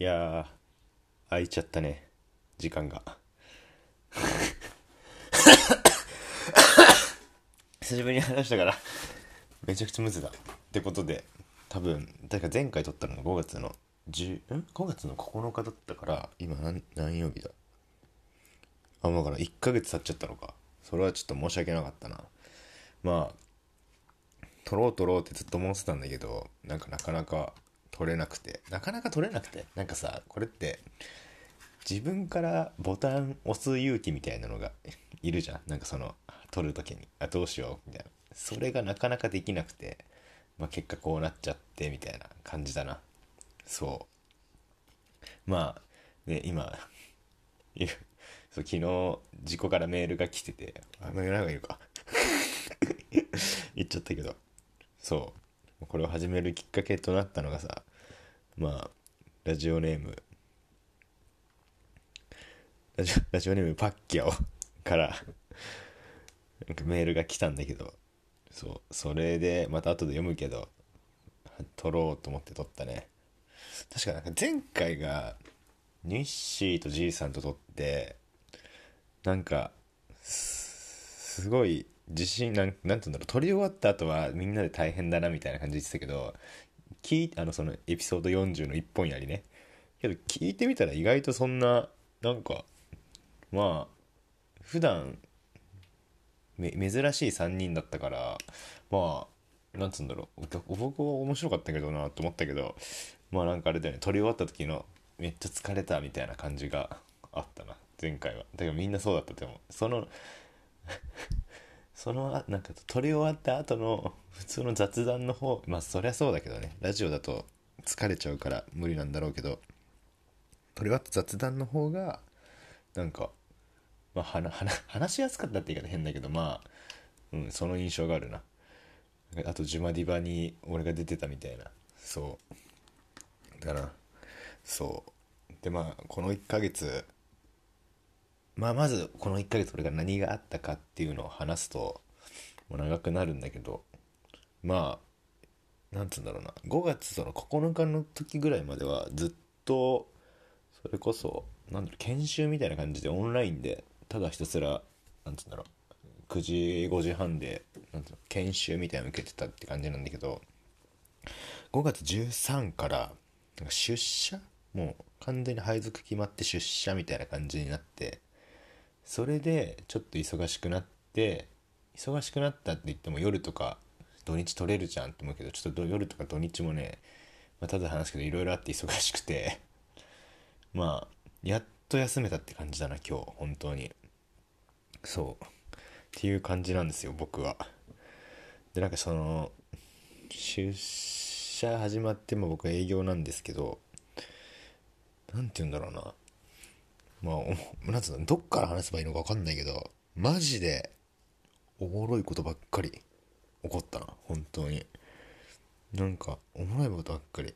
いやー空いちゃったね時間が。久しぶりに話したからめちゃくちゃムズだ。ってことで多分だか前回撮ったのが5月の10ん？5月の9日だったから今何何曜日だ？あもうだから1ヶ月経っちゃったのか。それはちょっと申し訳なかったな。まあ撮ろう撮ろうってずっと思ってたんだけどなんかなかなか撮れなくてなかなか撮れなくてなんかさこれって自分からボタン押す勇気みたいなのが いるじゃん。なんかその撮る時にあどうしようみたいな。それがなかなかできなくて、まあ、結果こうなっちゃってみたいな感じだな。そう。まあで今そう昨日事故からメールが来ててあメールがいるか。言っちゃったけど。そう。これを始めるきっかけとなったのがさまあラジオネーム。ラジオラジオネームパッキャオからなんかメールが来たんだけどそうそれでまた後で読むけど撮ろうと思って撮ったね。確かなんか前回がニッシーとじいさんと撮ってなんかすごい自信なんなんて言うんだろう撮り終わった後はみんなで大変だなみたいな感じで言ってたけど聞いあのそのエピソード40の一本やりね。けど聞いてみたら意外とそんななんかまあ普段め珍しい3人だったからまあなんつうんだろう。僕は面白かったけどなと思ったけどまあなんかあれだよね。撮り終わった時のめっちゃ疲れたみたいな感じがあったな。前回は。だからみんなそうだったと思う。そのそのなんか撮り終わった後の 普通の雑談の方まあそりゃそうだけどね。ラジオだと疲れちゃうから無理なんだろうけど。撮り終わった雑談の方がなんかまあ話しやすかったって言い方変だけどまあ、うん、その印象があるな。あとジュマディバに俺が出てたみたいな。そう。だな。そう。でまあこの1ヶ月まあまずこの1ヶ月俺が何があったかっていうのを話すともう長くなるんだけどまあなんつうんだろうな。5月その9日の時ぐらいまではずっとそれこそなんだろう研修みたいな感じでオンラインでただひたすらなんつうんだろう9時5時半でなんつうの研修みたいなの受けてたって感じなんだけど5月13からなんか出社？もう完全に配属決まって出社みたいな感じになってそれでちょっと忙しくなって忙しくなったって言っても夜とか土日取れるじゃんって思うけどちょっと夜とか土日もね、まあ、ただ話すけどいろいろあって忙しくて。まあやっと休めたって感じだな今日本当に。そう。っていう感じなんですよ僕は。でなんかその出社始まっても僕は営業なんですけど何て言うんだろうな。まあなんつうのどっから話せばいいのか分かんないけどマジでおもろいことばっかり起こったな本当に。なんかおもろいことばっかり。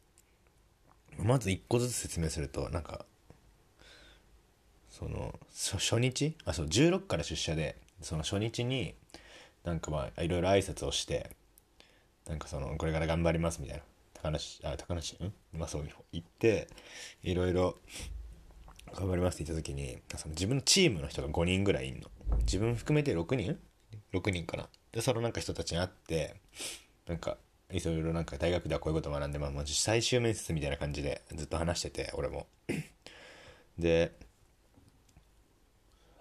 まず一個ずつ説明するとなんかその初日？あそう16から出社でその初日になんかまあいろいろ挨拶をしてなんかそのこれから頑張りますみたいな高梨あ高梨？ん？まあそう言っていろいろ頑張りますって言った時にその自分のチームの人が5人ぐらいいんの。自分含めて6人 ?6 人かな。でそのなんか人たちに会ってなんかいろいろなんか大学ではこういうこと学んでまあ最終面接みたいな感じでずっと話してて俺も。で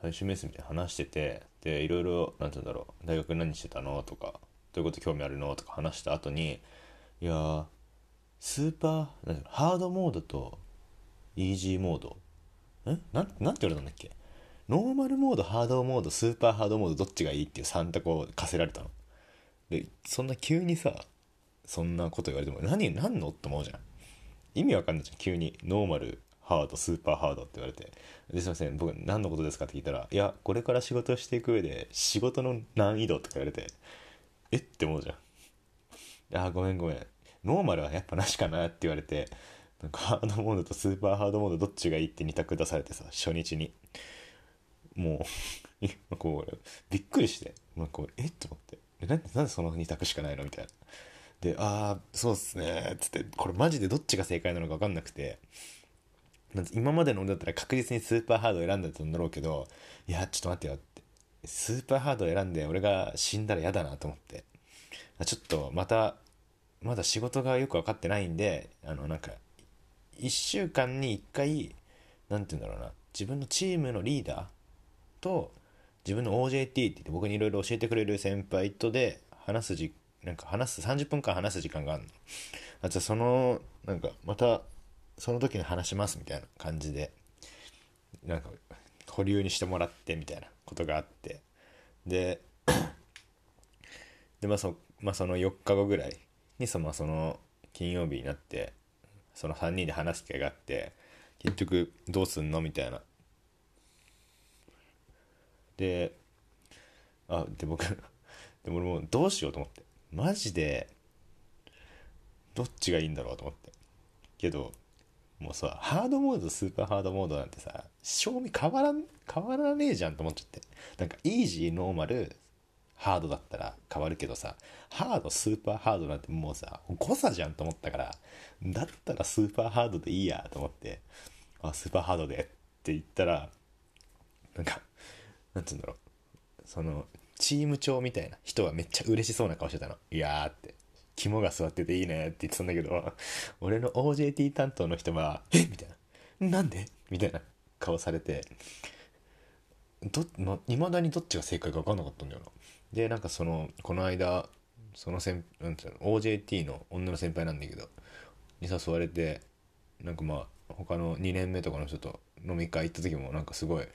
最終面接みたいな話しててでいろいろ何て言うんだろう。大学何してたの？とかどういうこと興味あるの？とか話した後にいやスーパーハードモードとイージーモードんなんなんて言われたんだっけ？ノーマルモードハードモードスーパーハードモードどっちがいいっていう3択を課せられたの。でそんな急にさそんなこと言われても何何のって思うじゃん。意味わかんないじゃん急に。ノーマルハードスーパーハードって言われて。ですいません僕何のことですかって聞いたらいやこれから仕事をしていく上で仕事の難易度とか言われてえ？って思うじゃん。あごめんごめん。ノーマルはやっぱなしかなって言われてなんか ハードモードとスーパーハードモードどっちがいいって2択出されてさ初日に。もう こうびっくりして。なんかえ？っと思って。なんでなんでその2択しかないの？みたいな。でああそうっすね。っつってこれマジでどっちが正解なのか分かんなくて。今までの俺だったら確実にスーパーハードを選んでたんだろうけどいやちょっと待ってよって。スーパーハードを選んで俺が死んだら嫌だなと思って。ちょっとまたまだ仕事がよく分かってないんであのなんか1週間に1回何て言うんだろうな。自分のチームのリーダーと自分の OJT って言って僕にいろいろ教えてくれる先輩とで話すじなんか話す30分間話す時間があるの。あじゃあそのなんかまたその時に話しますみたいな感じでなんか保留にしてもらってみたいなことがあって。ででまあそ,、まあ、その4日後ぐらいにそのその金曜日になってその3人で話す機会があって結局どうすんの？みたいな。であで僕でも俺もどうしようと思って。マジでどっちがいいんだろうと思って。けどもうさハードモードスーパーハードモードなんてさ賞味変わらん変わらねえじゃんと思っちゃって。なんかイージーノーマルハードだったら変わるけどさハードスーパーハードなんてもうさ誤差じゃんと思ったからだったらスーパーハードでいいやと思ってあスーパーハードでって言ったらなんかなんつうんだろうそのチーム長みたいな人はめっちゃ嬉しそうな顔してたの。いやーって。肝が座ってていいねって言ってたんだけど俺の OJT 担当の人は「え？みたいな「なんで?」みたいな顔されてどいまだにどっちが正解か分かんなかったんだよな。でなんかそのこの間その先なんていうの OJT の女の先輩なんだけどに誘われてなんかまあ他の2年目とかの人と飲み会行った時もなんかすごい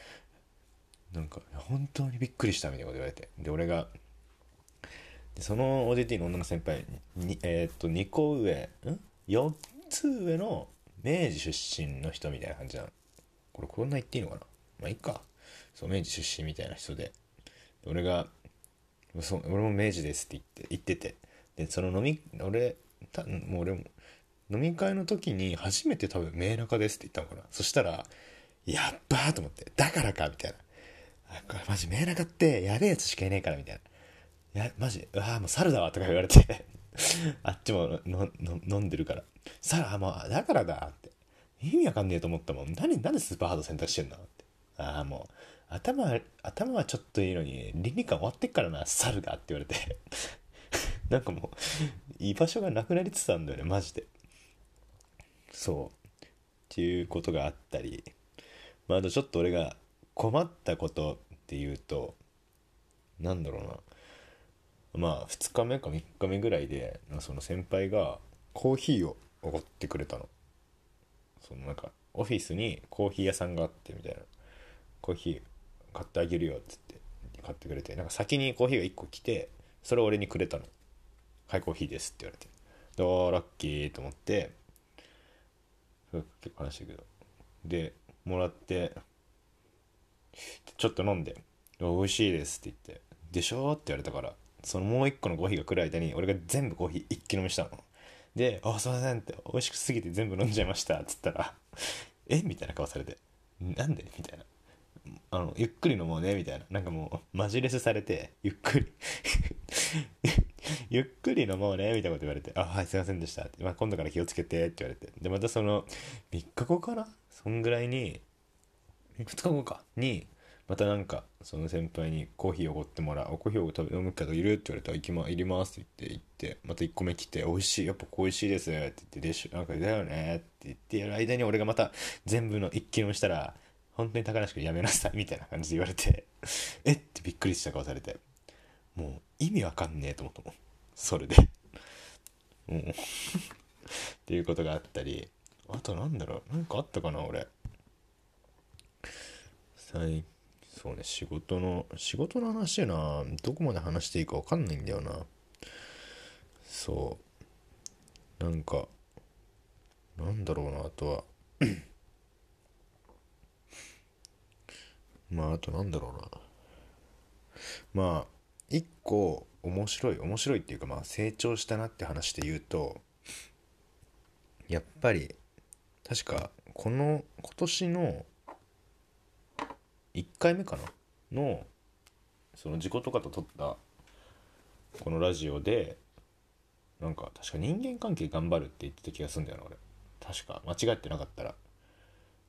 なんか本当にびっくりしたみたいなこと言われてで俺がでその OJT の女の先輩にえー、っと2個上ん？4つ上の明治出身の人みたいな感じなの。これこんな言っていいのかな？まあいいか。そう明治出身みたいな人で俺がそ俺も明治ですって言って言っててでその飲み俺たもう俺も飲み会の時に初めて多分明中ですって言ったのかなそしたらやっばーと思ってだからかみたいなこれマジ明中ってやべえやつしかいねえからみたいな。や、マジ、うわもう猿だわとか言われて あっちもの飲んでるから。猿、あ、もう、だからだって。意味わかんねえと思ったもん。何、なんでスーパーハード選択してんのって。ああ、もう、頭、頭はちょっといいのに、倫理観終わってっからな、猿がって言われて。なんかもう、居場所がなくなりつつあるんだよね、マジで。そう。っていうことがあったり、まあ、あとちょっと俺が困ったことっていうとなんだろうな。まあ2日目か3日目ぐらいでその先輩がコーヒーをおごってくれたの。そのなんかオフィスにコーヒー屋さんがあってみたいな。コーヒー買ってあげるよっつって買ってくれてなんか先にコーヒーが1個来てそれを俺にくれたの「はいコーヒーです」って言われて「どうラッキー」と思って結構話したけど。でもらってちょっと飲んで「美味しいです」って言って「でしょ?」って言われたからそのもう一個のコーヒーが来る間に俺が全部コーヒー一気飲みしたの。で「あすいません」って「美味しくすぎて全部飲んじゃいました」っつったら「え？みたいな顔されて「なんで?」みたいな「あのゆっくり飲もうね」みたいな。なんかもうマジレスされてゆっくり。ゆっくり飲もうねみたいなこと言われて「あはいすいませんでした」って、まあ、今度から気をつけて」って言われて。でまたその3日後かな？そんぐらいに2日後か？にまたなんかその先輩にコーヒーおごってもらうコーヒーを食べ飲むけどいる？って言われたら行きまいりますって言って行ってまた1個目来て美味しいやっぱ美味しいですって言ってでしょなんかだよねって言ってやる間に俺がまた全部の一気飲みしたら本当に高梨君やめなさいみたいな感じで言われて えっ？てびっくりした顔されてもう意味わかんねえと思ったもん。それで。うん。っていうことがあったりあとなんだろう？なんかあったかな俺。最そうね仕事の仕事の話やな。どこまで話していいか分かんないんだよな。そう。なんかなんだろうなあとは。まああとなんだろうな。まあ一個面白い面白いっていうかまあ成長したなって話で言うとやっぱり確かこの今年の1回目かな？のその事故とかと撮ったこのラジオでなんか確か人間関係頑張るって言ってた気がするんだよな俺。確か間違ってなかったら。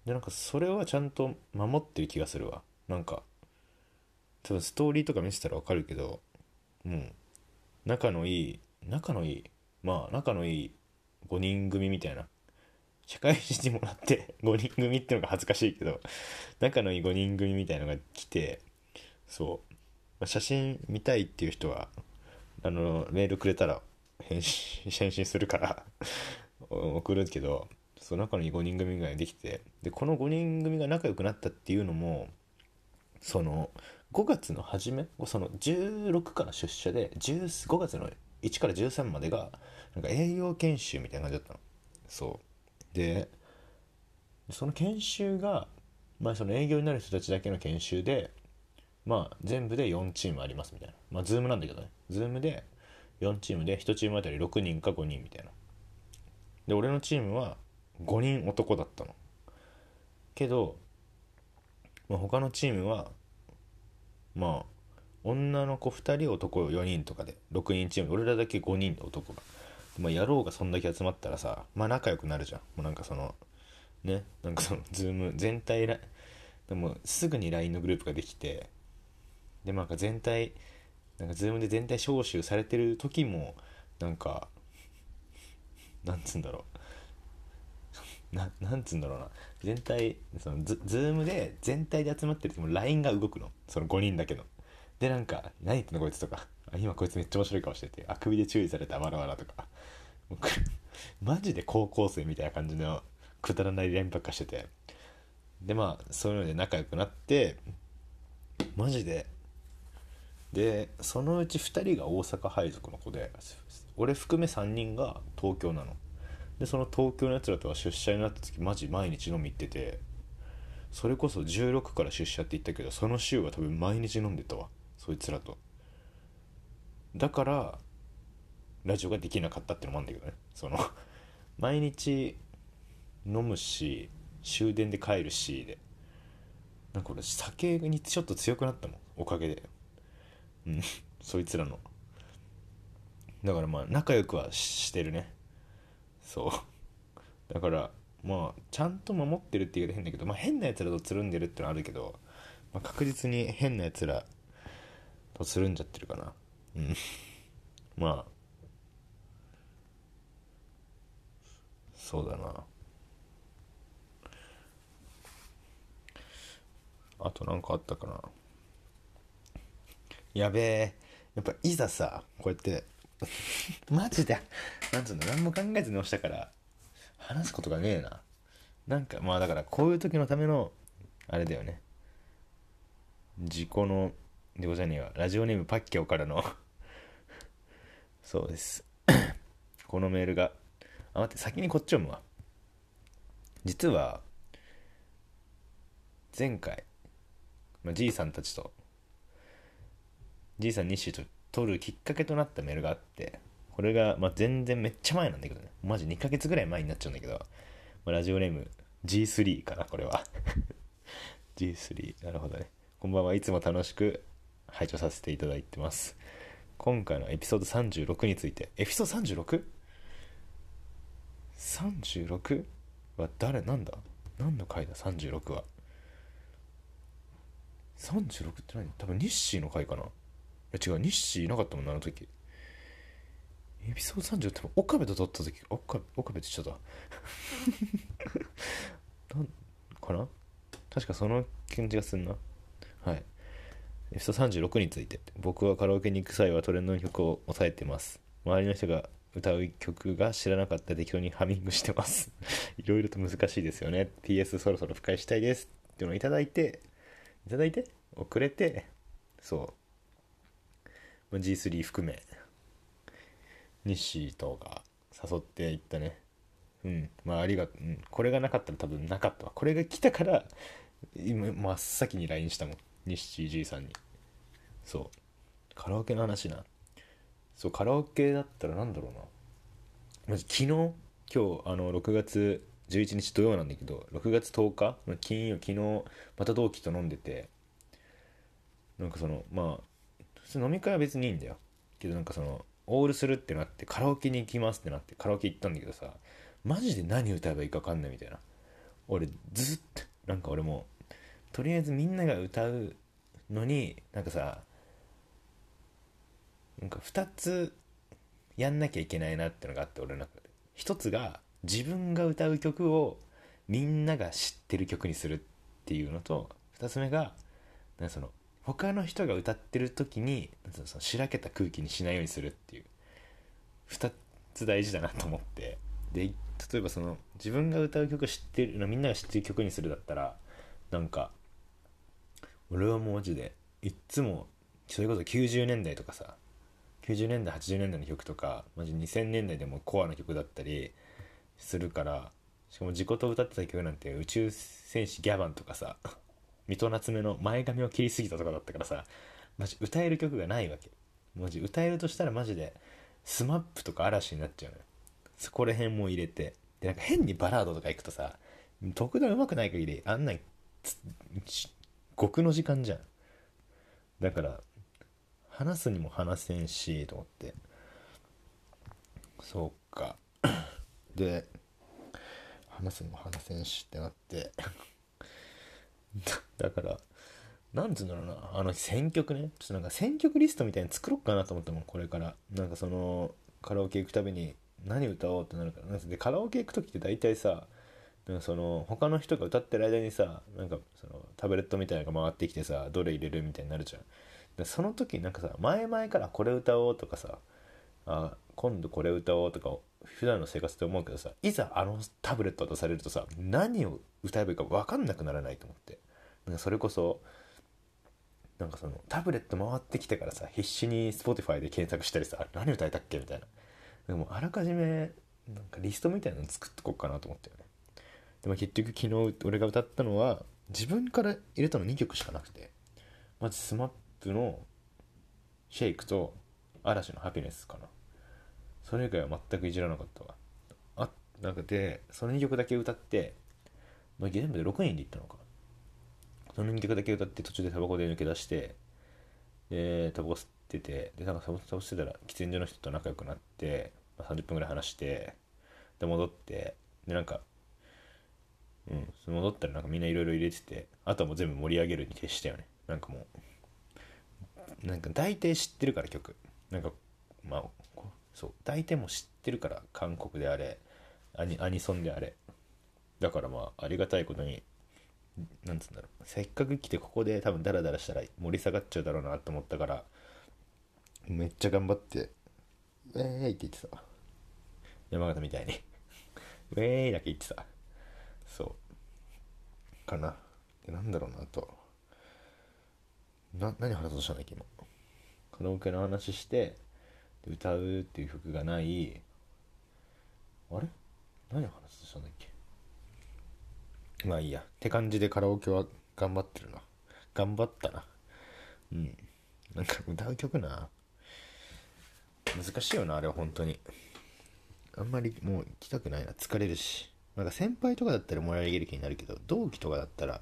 でなんかそれはちゃんと守ってる気がするわ。なんか多分ストーリーとか見せたらわかるけどもう仲のいい仲のいいまあ仲のいい5人組みたいな社会人にもらって 5人組ってのが恥ずかしいけど仲のいい5人組みたいのが来てそう、写真見たいっていう人はあのメールくれたら返信 返信するから送るけどそう仲の中に5人組ができてでこの5人組が仲良くなったっていうのもその5月の初めその16から出社で5月の1から13までがなんか営業研修みたいな感じだったの。そう。でその研修がまあその営業になる人たちだけの研修でまあ全部で4チームありますみたいな。まあズームなんだけどね。ズームで4チームで1チームあたり6人か5人みたいな。で俺のチームは5人男だったの。けど、まあ、他のチームはまあ女の子2人男4人とかで6人チーム俺らだけ5人で男が、まあ、野郎がそんだけ集まったらさまあ仲良くなるじゃん。もうなんかそのねなんかそのズーム全体でもすぐに LINE のグループができてでなんか全体なんかズームで全体招集されてる時もなんかなんつうんだろう。な、なんつうんだろうな。全体そのズズームで全体で集まってる時も LINE が動くの。その5人だけの。でなんか「何言ってんのこいつ」とか「今こいつめっちゃ面白い顔してて。あくびで注意されたわらわら」とか。マジで高校生みたいな感じのくだらない連ばっかしてて。でまあそういうので仲良くなってマジで。でそのうち2人が大阪配属の子で俺含め3人が東京なの。でその東京のやつらとは出社になった時マジ毎日飲み行っててそれこそ16から出社って言ったけどその週は多分毎日飲んでたわそいつらと。だからラジオができなかったってのもあるんだけどねその 毎日飲むし終電で帰るしでなんか俺酒にちょっと強くなったもんおかげで。うんそいつらの。だからまあ仲良くはしてるね。そう。だからまあちゃんと守ってるって言うと変だけど、まあ、変なやつらとつるんでるってのはあるけど、まあ、確実に変なやつらとつるんじゃってるかな。うん。まあ。そうだな。あと何かあったかな。やべえ。やっぱいざさこうやって マジで？なんつうの？何も考えずに押したから話すことがねえな。なんかまあだからこういう時のためのあれだよね。自己のでございねえわ。ラジオネームパッキャオからのそうです。このメールがあ待って先にこっち読むわ。実は前回、まあ、じいさんたちとじいさん日誌と撮るきっかけとなったメールがあってこれが、まあ、全然めっちゃ前なんだけどね。マジ2ヶ月ぐらい前になっちゃうんだけど、まあ、ラジオネーム G3 かなこれは。G3 なるほどね。こんばんは。いつも楽しく拝聴させていただいてます。今回のエピソード36について。エピソード 36?36 は誰？なんだ？何の回だ？36は。36って何？多分ニッシーの回かな。違うニッシーいなかったもんなあの時。エピソード30って岡部と撮った時岡岡部って言っちゃった。なんかな？確かその感じがすんな。はい。エピソード36について。僕はカラオケに行く際はトレンドの曲を押さえてます。周りの人が歌う曲が知らなかった適当にハミングしてます。いろいろと難しいですよね。PS そろそろ深いしたいですっていうのをいただいていただいて遅れてそう。G3 含め。日誌とか誘っていったね。うん。まあありがう、ん、これがなかったら多分なかったわ。これが来たから今真っ先に LINE したもん。日誌じいさんに。そう。カラオケの話な。そうカラオケだったらなんだろうな。マジ昨日今日あの6月11日土曜なんだけど6月10日金曜昨日また同期と飲んでて。なんかそのまあ通飲み会は別にいいんだよ。けどなんかそのオールするってなってカラオケに行きますってなってカラオケ行ったんだけどさマジで何歌えばいいか分かんないみたいな。俺ずっとなんか俺もとりあえずみんなが歌うのになんかさなんか2つやんなきゃいけないなってのがあって俺の中で。一つが自分が歌う曲をみんなが知ってる曲にするっていうのと2つ目がなんかその他の人が歌ってる時にそのしらけた空気にしないようにするっていう。2つ大事だなと思って。で例えばその自分が歌う曲知ってるのみんなが知ってる曲にするだったらなんか俺はもうマジでいっつもそれこそ90年代とかさ90年代80年代の曲とかマジ2000年代でもコアな曲だったりするからしかも自己と歌ってた曲なんて宇宙戦士ギャバンとかさ水戸夏目の前髪を切りすぎたとかだったからさマジ歌える曲がないわけ。マジ歌えるとしたらマジで SMAP とか嵐になっちゃうのよ。そこら辺も入れて。でなんか変にバラードとか行くとさ特段上手くない限りあんな極の時間じゃん。だから話すにも話せんしと思って。そうか。で話すにも話せんしってなって。だからなんつうんだろうなあの選曲ね。ちょっとなんか選曲リストみたいに作ろうかなと思ったもんこれから。なんかそのカラオケ行くたびに何歌おうってなるから。でカラオケ行く時って大体さなんかその他の人が歌ってる間にさなんかそのタブレットみたいなのが回ってきてさどれ入れるみたいになるじゃん。でその時なんかさ前々からこれ歌おうとかさあ今度これ歌おうとか普段の生活って思うけどさいざあのタブレット渡されるとさ何を歌えばいいか分かんなくならないと思って。なんかそれこそなんかそのタブレット回ってきてからさ必死に Spotify で検索したりさ何歌えたっけみたいな。でもあらかじめなんかリストみたいなの作っとこうかなと思ったよね。でも結局昨日俺が歌ったのは自分から入れたの2曲しかなくて。まず SMAP の「シェイクと嵐のハピネスかな。それ以外は全くいじらなかったわ。あなんかでその2曲だけ歌ってまあ、全部で6人で行ったのか。その2曲だけ歌って途中でタバコで抜け出してでタバコ吸っててでなんかタバコ吸ってたら喫煙所の人と仲良くなって、まあ、30分ぐらい話してで戻ってでなんかうん戻ったらなんかみんないろいろ入れててあとはもう全部盛り上げるに徹したよね。なんかもうなんか大体知ってるから曲。なんかまあそう大体も知ってるから韓国であれアニアニソンであれ。だからまあありがたいことになんつうんだろう。せっかく来てここで多分ダラダラしたら盛り下がっちゃうだろうなと思ったからめっちゃ頑張って「ウェーイ!」って言ってた山形みたいに「ウェーイ!」だけ言ってた。そう。かな。でなんだろうなと。な何話そうとしたんだっけ今？カラオケの話して歌うっていう曲がないあれ？何話したんだっけ？まあいいや。って感じでカラオケは頑張ってるな。頑張ったな。うん。なんか歌う曲な。難しいよな、あれは本当に。あんまりもう行きたくないな。疲れるし。なんか先輩とかだったら盛り上げる気になるけど、同期とかだったら、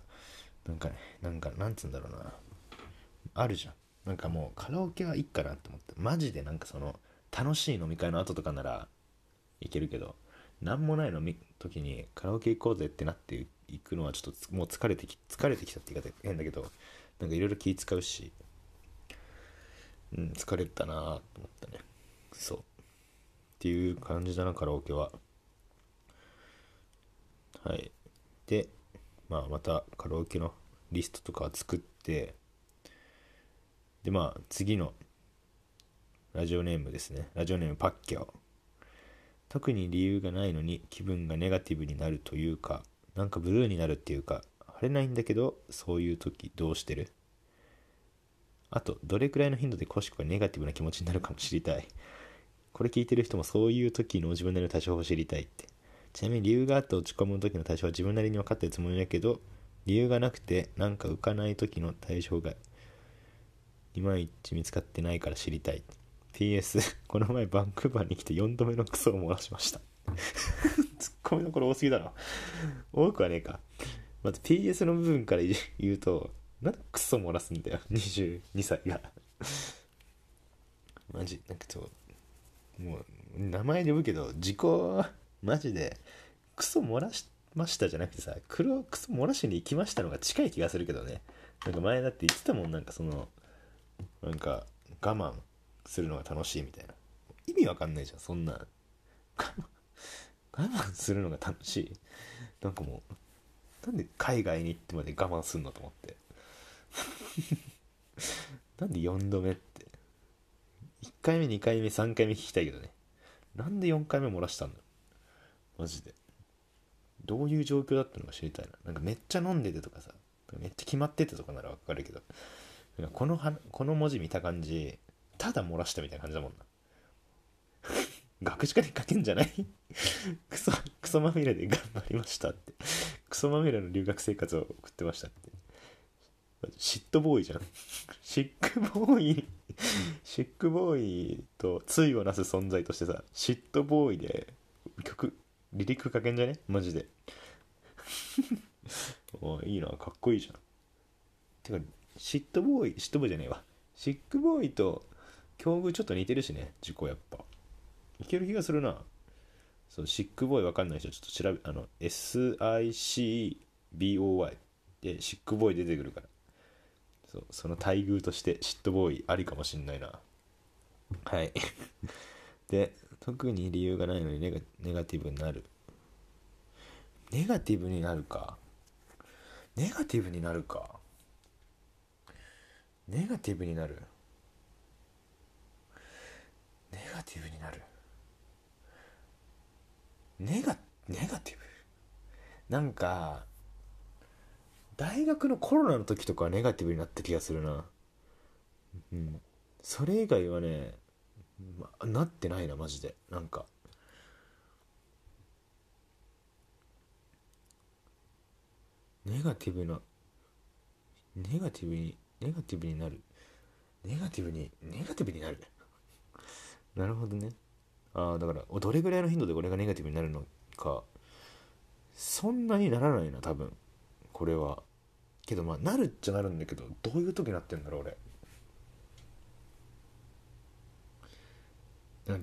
なんかね、なんか、なんつうんだろうな。あるじゃん。なんかもうカラオケはいいかなって思って。マジでなんかその、楽しい飲み会の後とかならいけるけど、なんもないの時にカラオケ行こうぜってなって行くのはちょっともう疲れてき疲れてきたって言い方変だけどなんかいろいろ気使うしうん疲れたなと思ったね。そう。っていう感じだなカラオケは。はい。でまあまたカラオケのリストとか作ってでまあ次のラジオネームですね。ラジオネームパッキャオ。特に理由がないのに気分がネガティブになるというかなんかブルーになるっていうか晴れないんだけどそういう時どうしてる？あとどれくらいの頻度でコシコがネガティブな気持ちになるかも知りたい。これ聞いてる人もそういう時の自分なりの対処法を知りたいって。ちなみに理由があって落ち込む時の対処は自分なりに分かってるつもりだけど理由がなくてなんか浮かない時の対処法がいまいち見つかってないから知りたい。PS この前バンクーバーに来て4度目のクソを漏らしました。ツッコミどころ多すぎだろ。多くはねえか。まず PS の部分から言うとなんでクソ漏らすんだよ。22歳が。マジなんかちょもう名前呼ぶけど時効マジでクソ漏らしましたじゃなくてさ黒クソ漏らしに行きましたのが近い気がするけどね。なんか前だって言ってたもんなんかそのなんか我慢するのが楽しいみたいな。意味わかんないじゃんそんな。我慢するのが楽しい。なんかもうなんで海外に行ってまで我慢すんのと思って。なんで4度目って。1回目2回目3回目聞きたいけどね。なんで4回目漏らしたんだマジで。どういう状況だったのか知りたいな。なんかめっちゃ飲んでてとかさ。めっちゃ決まっててとかならわかるけど。このはこの文字見た感じただ漏らしたみたいな感じだもんな。学士課に書けんじゃない？クソクソまみれで頑張りましたって。クソまみれの留学生活を送ってましたって。シットボーイじゃん。シックボーイシックボーイと対をなす存在としてさシットボーイで曲リリック書けんじゃね？マジで。おいいなかっこいいじゃん。てかシットボーイシットボーイじゃねえわ。シックボーイと境遇ちょっと似てるしね事故やっぱ。いける気がするな。そうシックボーイわかんない人ちょっと調べあの SICBOY でシックボーイ出てくるから。そうその待遇としてシットボーイありかもしんないな。はい。で特に理由がないのにネガネガティブになる。ネガティブになるか。ネガティブになるか。ネガティブになる。ネガティブになる。ネガネガティブ？なんか大学のコロナの時とかはネガティブになった気がするな。うん。それ以外はね、ま、なってないなマジで。なんか。ネガティブなネガティブにネガティブになる。ネガティブにネガティブになる。なるほどね。ああだからどれぐらいの頻度でこれがネガティブになるのかそんなにならないな多分。これは。けどまあなるっちゃなるんだけどどういう時なってんだろう俺。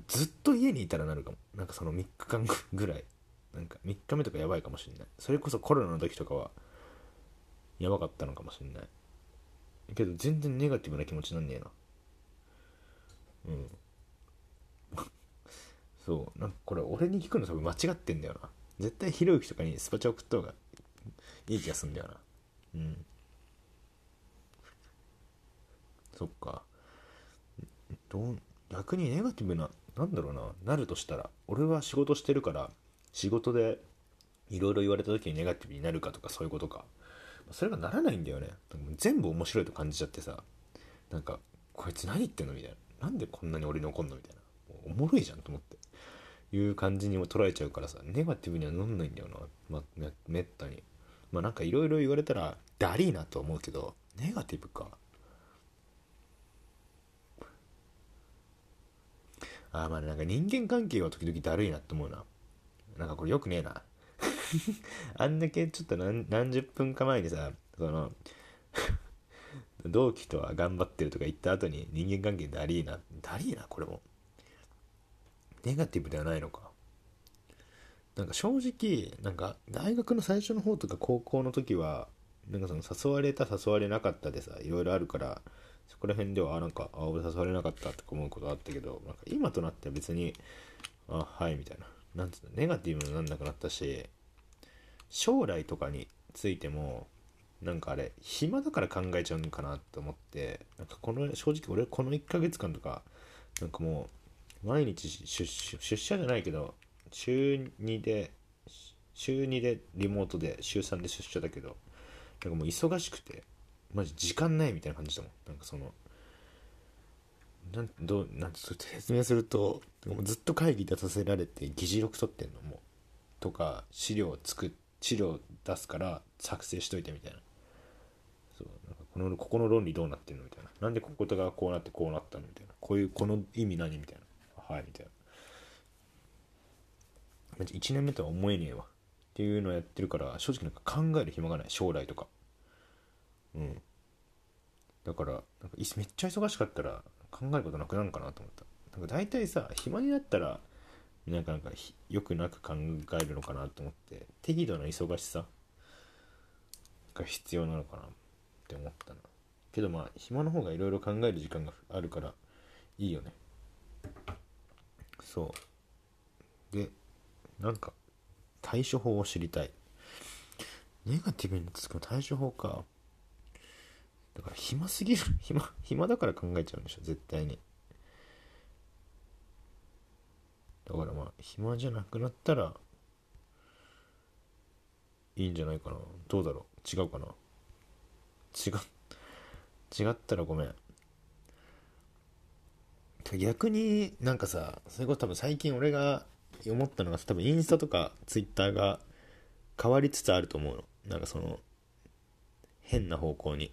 ずっと家にいたらなるかも。なんかその3日間ぐらい。なんか3日目とかやばいかもしんない。それこそコロナの時とかはやばかったのかもしんない。けど全然ネガティブな気持ちなんねえな。うん。そう。なんかこれ俺に聞くの多分間違ってんだよな。絶対ひろゆきとかにスパチャ送った方がいい気がすんだよな。うん。そっか。どう逆にネガティブななんだろうな。なるとしたら俺は仕事してるから仕事でいろいろ言われた時にネガティブになるかとかそういうことか。それがならないんだよね。全部面白いと感じちゃってさなんかこいつ何言ってんのみたいな。なんでこんなに俺に怒んのみたいな。おもろいじゃんと思って。いう感じにも捉えちゃうからさネガティブにはなんないんだよな、まめめったに。まあなんかいろいろ言われたらダリーなと思うけどネガティブか。あまあなんか人間関係は時々だるいなって思うな。なんかこれよくねえな。あんだけちょっと何何十分か前にさその同期とは頑張ってるとか言った後に人間関係だりーなだりーなこれも。ネガティブではないのか。なんか正直なんか大学の最初の方とか高校の時はなんかその誘われた誘われなかったでさいろいろあるからそこら辺ではあなんかあ俺誘われなかったとか思うことあったけどなんか今となっては別にあはいみたいな。なんつうのネガティブになんなくなったし将来とかについてもなんかあれ暇だから考えちゃうのかなと思ってなんかこの正直俺この1ヶ月間とかなんかもう毎日出出社じゃないけど週2で週2でリモートで週3で出社だけどなんかもう忙しくてマジ時間ないみたいな感じだもん。なんかそのなんどうなんて説明するとずっと会議出させられて議事録取ってんのもとか資料を作って資料出すから作成しといてみたいな。そうなんかこのここの論理どうなってんのみたいな。なんでこことがこうなってこうなったのみたいな。こういうこの意味何みたいな。はいみたいな。1年目とは思えねえわ。っていうのをやってるから正直なんか考える暇がない。将来とか。うん。だからなんかめっちゃ忙しかったら考えることなくなるかなと思った。なんか大体さ暇になったらなかなかよくなく考えるのかなと思って適度な忙しさが必要なのかなって思ったなけどまあ暇の方がいろいろ考える時間があるからいいよね。そう。でなんか対処法を知りたい。ネガティブにつく対処法か。だから暇すぎる。暇暇だから考えちゃうんでしょ絶対に。だからまあ暇じゃなくなったらいいんじゃないかな。どうだろう。違うかな。違う。違ったらごめん。逆になんかさそれこそ多分最近俺が思ったのが多分インスタとかツイッターが変わりつつあると思うの。なんかその変な方向に。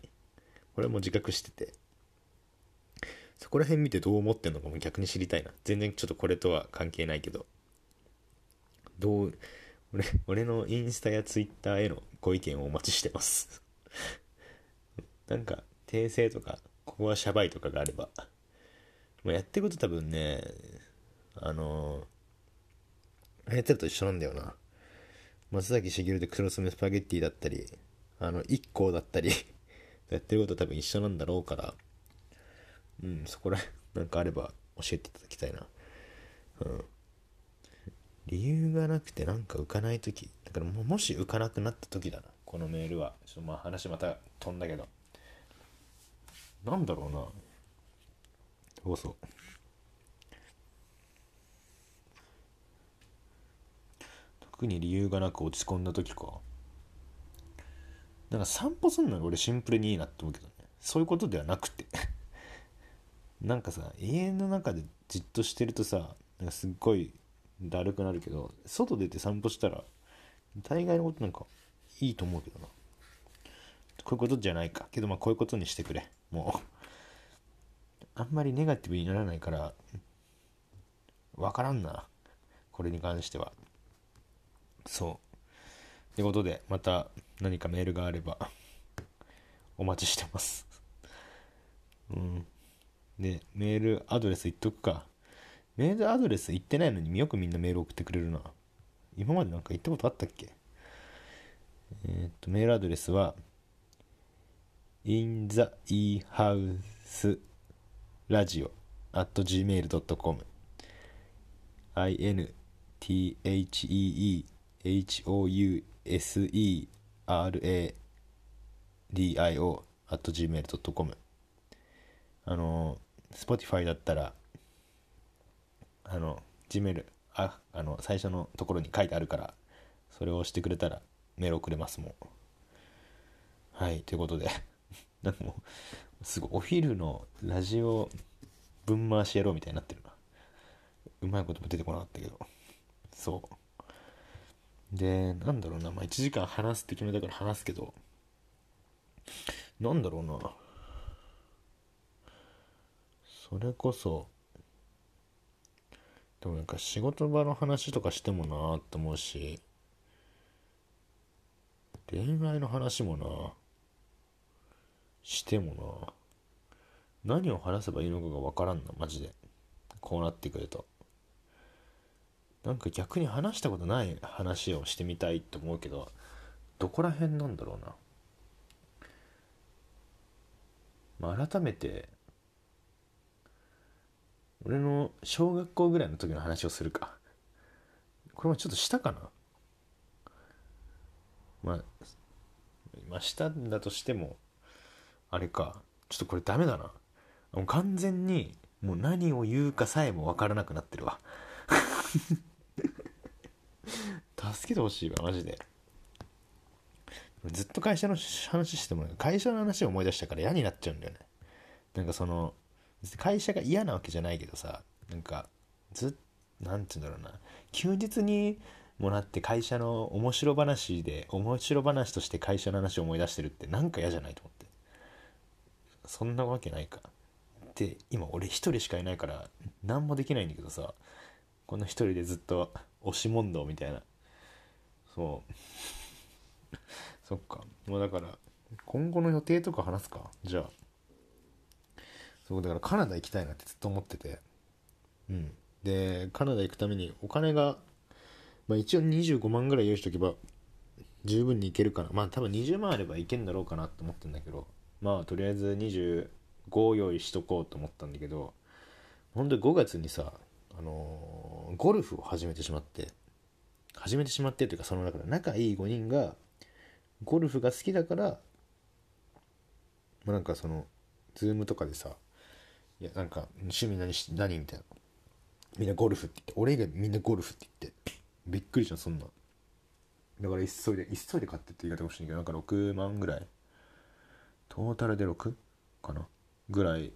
これも自覚してて。そこら辺見てどう思ってんのかも逆に知りたいな。全然ちょっとこれとは関係ないけど。どう俺俺のインスタやツイッターへのご意見をお待ちしてます。なんか訂正とかここはシャバいとかがあれば。まあ、やってること多分ねあのー、やってると一緒なんだよな。松崎しげるで黒爪スパゲッティだったりあの IKKO だったり やってること多分一緒なんだろうから。うんそこら辺 なんかあれば教えていただきたいな。うん。理由がなくてなんか浮かない時。だからもし浮かなくなった時だな。このメールは。ちょっとまあ話また飛んだけど。なんだろうな。そうそう特に理由がなく落ち込んだ時か。なんか散歩すんのが俺シンプルにいいなって思うけどね。そういうことではなくて。なんかさ家の中でじっとしてるとさなんかすっごいだるくなるけど外出て散歩したら大概のことなんかいいと思うけどな。こういうことじゃないか。けどまあこういうことにしてくれ。もうあんまりネガティブにならないからわからんな。これに関しては。そう。ってことでまた何かメールがあればお待ちしてます。うん。でメールアドレス言っとくか。メールアドレス言ってないのによくみんなメール送ってくれるな。今までなんか言ったことあったっけ？えー、っとメールアドレスは in the e house radio at gmail.com inthee-houseradio at gmail.com あの Spotify だったらあの Gmail ああの最初のところに書いてあるからそれを押してくれたらメール送れますもん。はいということで。なんかもうすごいお昼のラジオ分回しやろうみたいになってるな。うまいことも出てこなかったけど。そう。でなんだろうな。まあ1時間話すって決めたから話すけど。なんだろうな。それこそでもなんか仕事場の話とかしてもなーって思うし恋愛の話もなしてもな何を話せばいいのかが分からんなマジで。こうなってくると。なんか逆に話したことない話をしてみたいって思うけどどこら辺なんだろうな。まあ改めて俺の小学校ぐらいの時の話をするか。これもちょっとしたかな？まあまあ下だとしてもあれか。ちょっとこれダメだな。もう完全にもう何を言うかさえも分からなくなってるわ。助けてほしいわマジで。ずっと会社の話してもらう。会社の話を思い出したから嫌になっちゃうんだよね。なんかその会社が嫌なわけじゃないけどさなんかずっなんて言うんだろうな。休日にもらって会社の面白話で面白話として会社の話を思い出してるってなんか嫌じゃないと思って。そんなわけないか。で今俺一人しかいないから何もできないんだけどさこの一人でずっと押し問答みたいな。そう。そっか。もうだから今後の予定とか話すか。じゃあ。そうだからカナダ行きたいなってずっと思ってて。うん。でカナダ行くためにお金が、まあ、一応25万ぐらい用意しとけば十分に行けるかな。まあ多分20万あればいけんだろうかなって思ってんだけど。まあとりあえず25用意しとこうと思ったんだけどほんと5月にさあのーゴルフを始めてしまって。始めてしまってというかその中で。仲いい5人がゴルフが好きだから、まあ、なんかそのズームとかでさいやなんか趣味何し何みたいな。みんなゴルフって言って。俺以外みんなゴルフって言って。びっくりじゃんそんな。だから急いで急いで買ってって言い方もしないけどなんか6万ぐらい。トータルで 6? かな。ぐらい。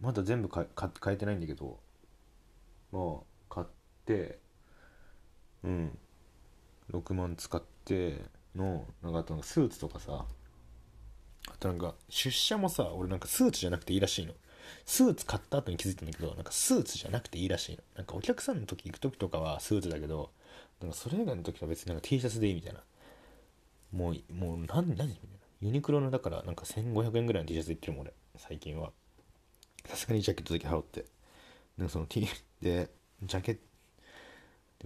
まだ全部買買買えてないんだけど。まあ買って。うん。6万使って。のなんかあとスーツとかさ。あとなんか出社もさ俺なんかスーツじゃなくていいらしいの。スーツ買った後に気づいたんだけどなんかスーツじゃなくていいらしいの。なんかお客さんの時行く時とかはスーツだけどなんかそれ以外の時は別になんか T シャツでいいみたいなもうもう何何みたいな。ユニクロのだからなんか1500円ぐらいの T シャツで行ってるもん俺最近は。さすがにジャケットだけ羽織って。なんかその T でジャケット。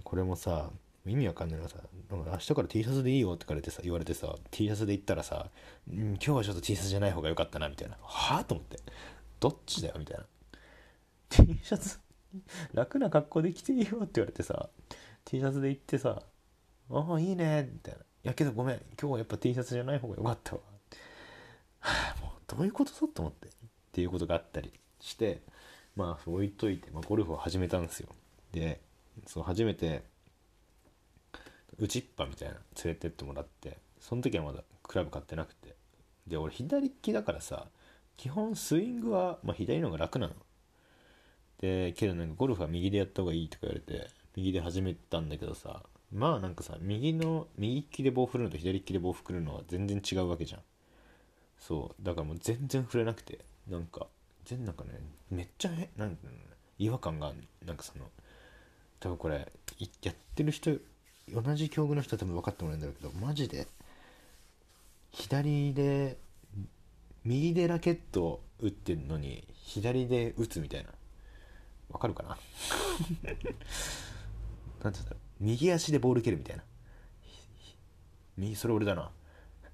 これもさ意味わかんないのがさなんか明日から T シャツでいいよって言われてさ言われてさ T シャツで行ったらさ、今日はちょっと T シャツじゃない方が良かったなみたいな。はあと思って。どっちだよみたいな。T シャツ楽な格好で着ていいよって言われてさ T シャツで行ってさああいいねみたいな。いやけどごめん今日はやっぱ T シャツじゃない方が良かったわ。はあもうどういうことぞと思ってっていうことがあったりしてまあ置いといて、まあ、ゴルフを始めたんですよ。でそう初めて打ちっぱみたいな連れてってもらってその時はまだクラブ買ってなくて。で俺左利きだからさ基本スイングは、まあ、左の方が楽なの。でけどなんかゴルフは右でやった方がいいとか言われて右で始めたんだけどさまあなんかさ右の右利きで棒振るのと左利きで棒振るのは全然違うわけじゃん。そう。だからもう全然振れなくてなんか全なんかねめっちゃなんていうの違和感がなんかその多分これやってる人同じ境遇の人は多分分かってもらえるんだろうけどマジで左で右でラケット打ってんのに左で打つみたいな。わかるかな？なんて言うんだろう。右足でボール蹴るみたいな。右それ俺だな。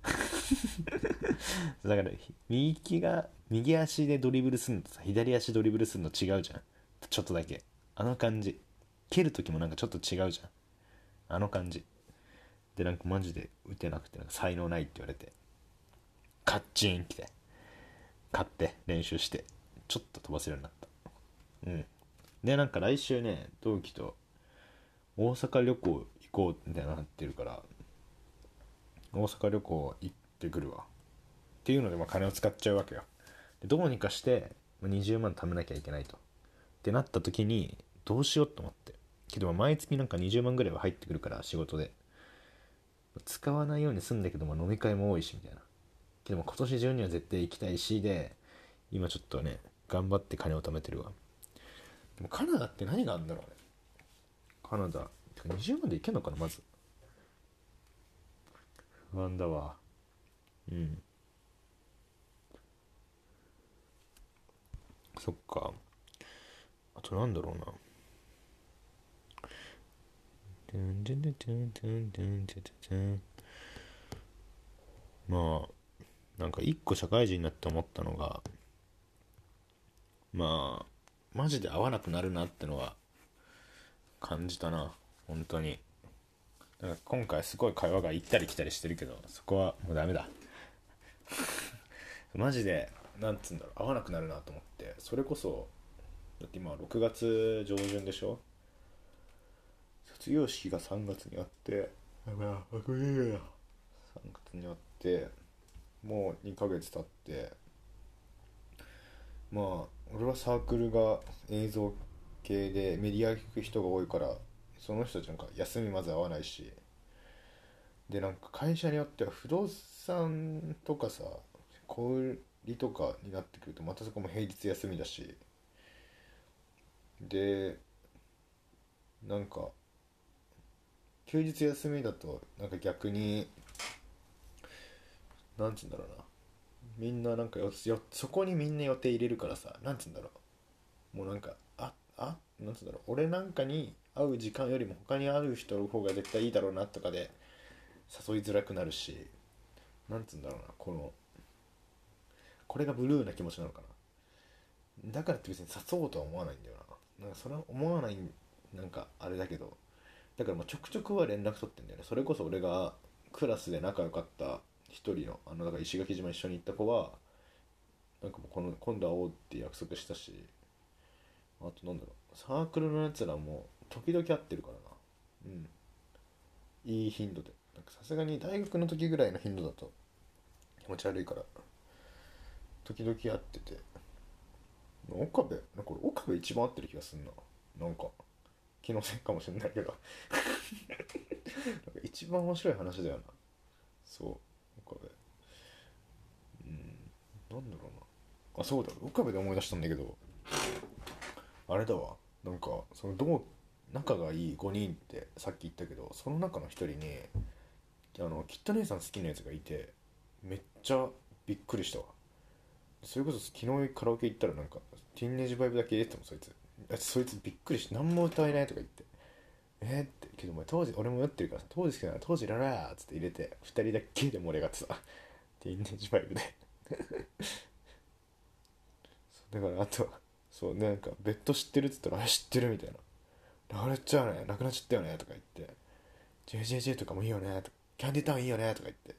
だから右利きが右足でドリブルすんのとさ左足ドリブルすんの違うじゃん。ちょっとだけ。あの感じ。蹴る時もなんかちょっと違うじゃん。あの感じ。でなんかマジで打てなくてなんか才能ないって言われて。カッチン来て。買って練習してちょっと飛ばせるようになった。うん。でなんか来週ね同期と大阪旅行行こうみたいななってるから大阪旅行行ってくるわ。っていうのでまあ金を使っちゃうわけよ。でどうにかして20万貯めなきゃいけないと。ってなった時にどうしようと思って。けど毎月なんか20万ぐらいは入ってくるから仕事で。使わないようにすんだけど、まあ、飲み会も多いしみたいな。でも今年中には絶対行きたいしで今ちょっとね頑張って金を貯めてるわ。でもカナダって何があるんだろうね。カナダ。てか20万で行けんのかなまず。不安だわ。うん。そっか。あとなんだろうな。まあなんか一個社会人になって思ったのがまあマジで合わなくなるなってのは感じたな。本当に。だから今回すごい会話が行ったり来たりしてるけどそこはもうダメだ。マジでなんつうんだろう合わなくなるなと思ってそれこそだって今6月上旬でしょ？卒業式が3月にあってやばいあこれいいや3月にあってもう2ヶ月経ってまあ俺はサークルが映像系でメディア行く人が多いからその人たちなんか休みまず合わないしでなんか会社によっては不動産とかさ小売りとかになってくるとまたそこも平日休みだしでなんか休日休みだとなんか逆になんつうんだろうな。みんななんかよよそこにみんな予定入れるからさなんつうんだろう。もうなんかああなんつうんだろう。俺なんかに会う時間よりも他に会う人の方が絶対いいだろうなとかで誘いづらくなるしなんつうんだろうな。このこれがブルーな気持ちなのかな。だからって別に誘おうとは思わないんだよな。なんかそれは思わないなんかあれだけど。だからもうちょくちょくは連絡取ってんだよね。それこそ俺がクラスで仲良かった一人のあのだから石垣島一緒に行った子はなんかもうこの今度会おうって約束したしあとなんだろうサークルのやつらも時々会ってるからな。うん。いい頻度で。さすがに大学の時ぐらいの頻度だと気持ち悪いから時々会ってて。岡部なんか俺岡部一番合ってる気がすんな。なんか気のせいかもしれないけど。一番面白い話だよな。そう。岡部。うん。なんだろうな。あそうだ。岡部で思い出したんだけど。あれだわ。なんかそのどう仲がいい5人ってさっき言ったけどその中の1人にあのきった姉さん好きなやつがいてめっちゃびっくりしたわ。それこそ昨日カラオケ行ったらなんかティンネージバイブだけ入れてたもんそいつ。そいつびっくりして何も歌えないとか言って。え、ってけどお前当時俺も酔ってるからさ当時好きなら当時いらないっつって入れて2人だけで盛り上がってた。ティーンネージバイブで。だからあとそうなんかベッド知ってるっつったら「あ知ってる」みたいな「なくなっちゃうねなくなっちゃったよね」とか言って「JJJ とかもいいよね」とか「キャンディタウンいいよね」とか言って。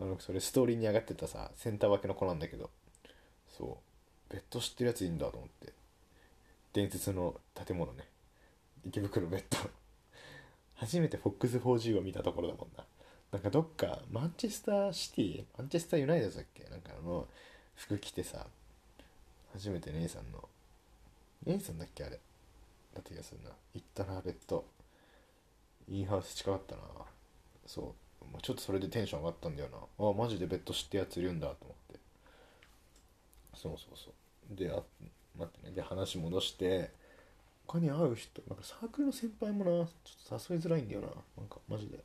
あのそれストーリーに上がってたさセンター分けの子なんだけど。そうベッド知ってるやついいんだと思って。伝説の建物ね。池袋ベッド。初めてフォックス 4G を見たところだもんな。なんかどっかマンチェスターシティ？マンチェスターユナイテッドだっけ？なんかあの服着てさ初めて姉さんの姉さんだっけあれ？だった気がするな。行ったなベッド。インハウス近かったな。そう、まあ、ちょっとそれでテンション上がったんだよな。あマジでベッド知ってやついるんだと思って。そうそうそう。であ待ってね。で話戻して他に会う人なんかサークルの先輩もなちょっと誘いづらいんだよな。なんかマジで。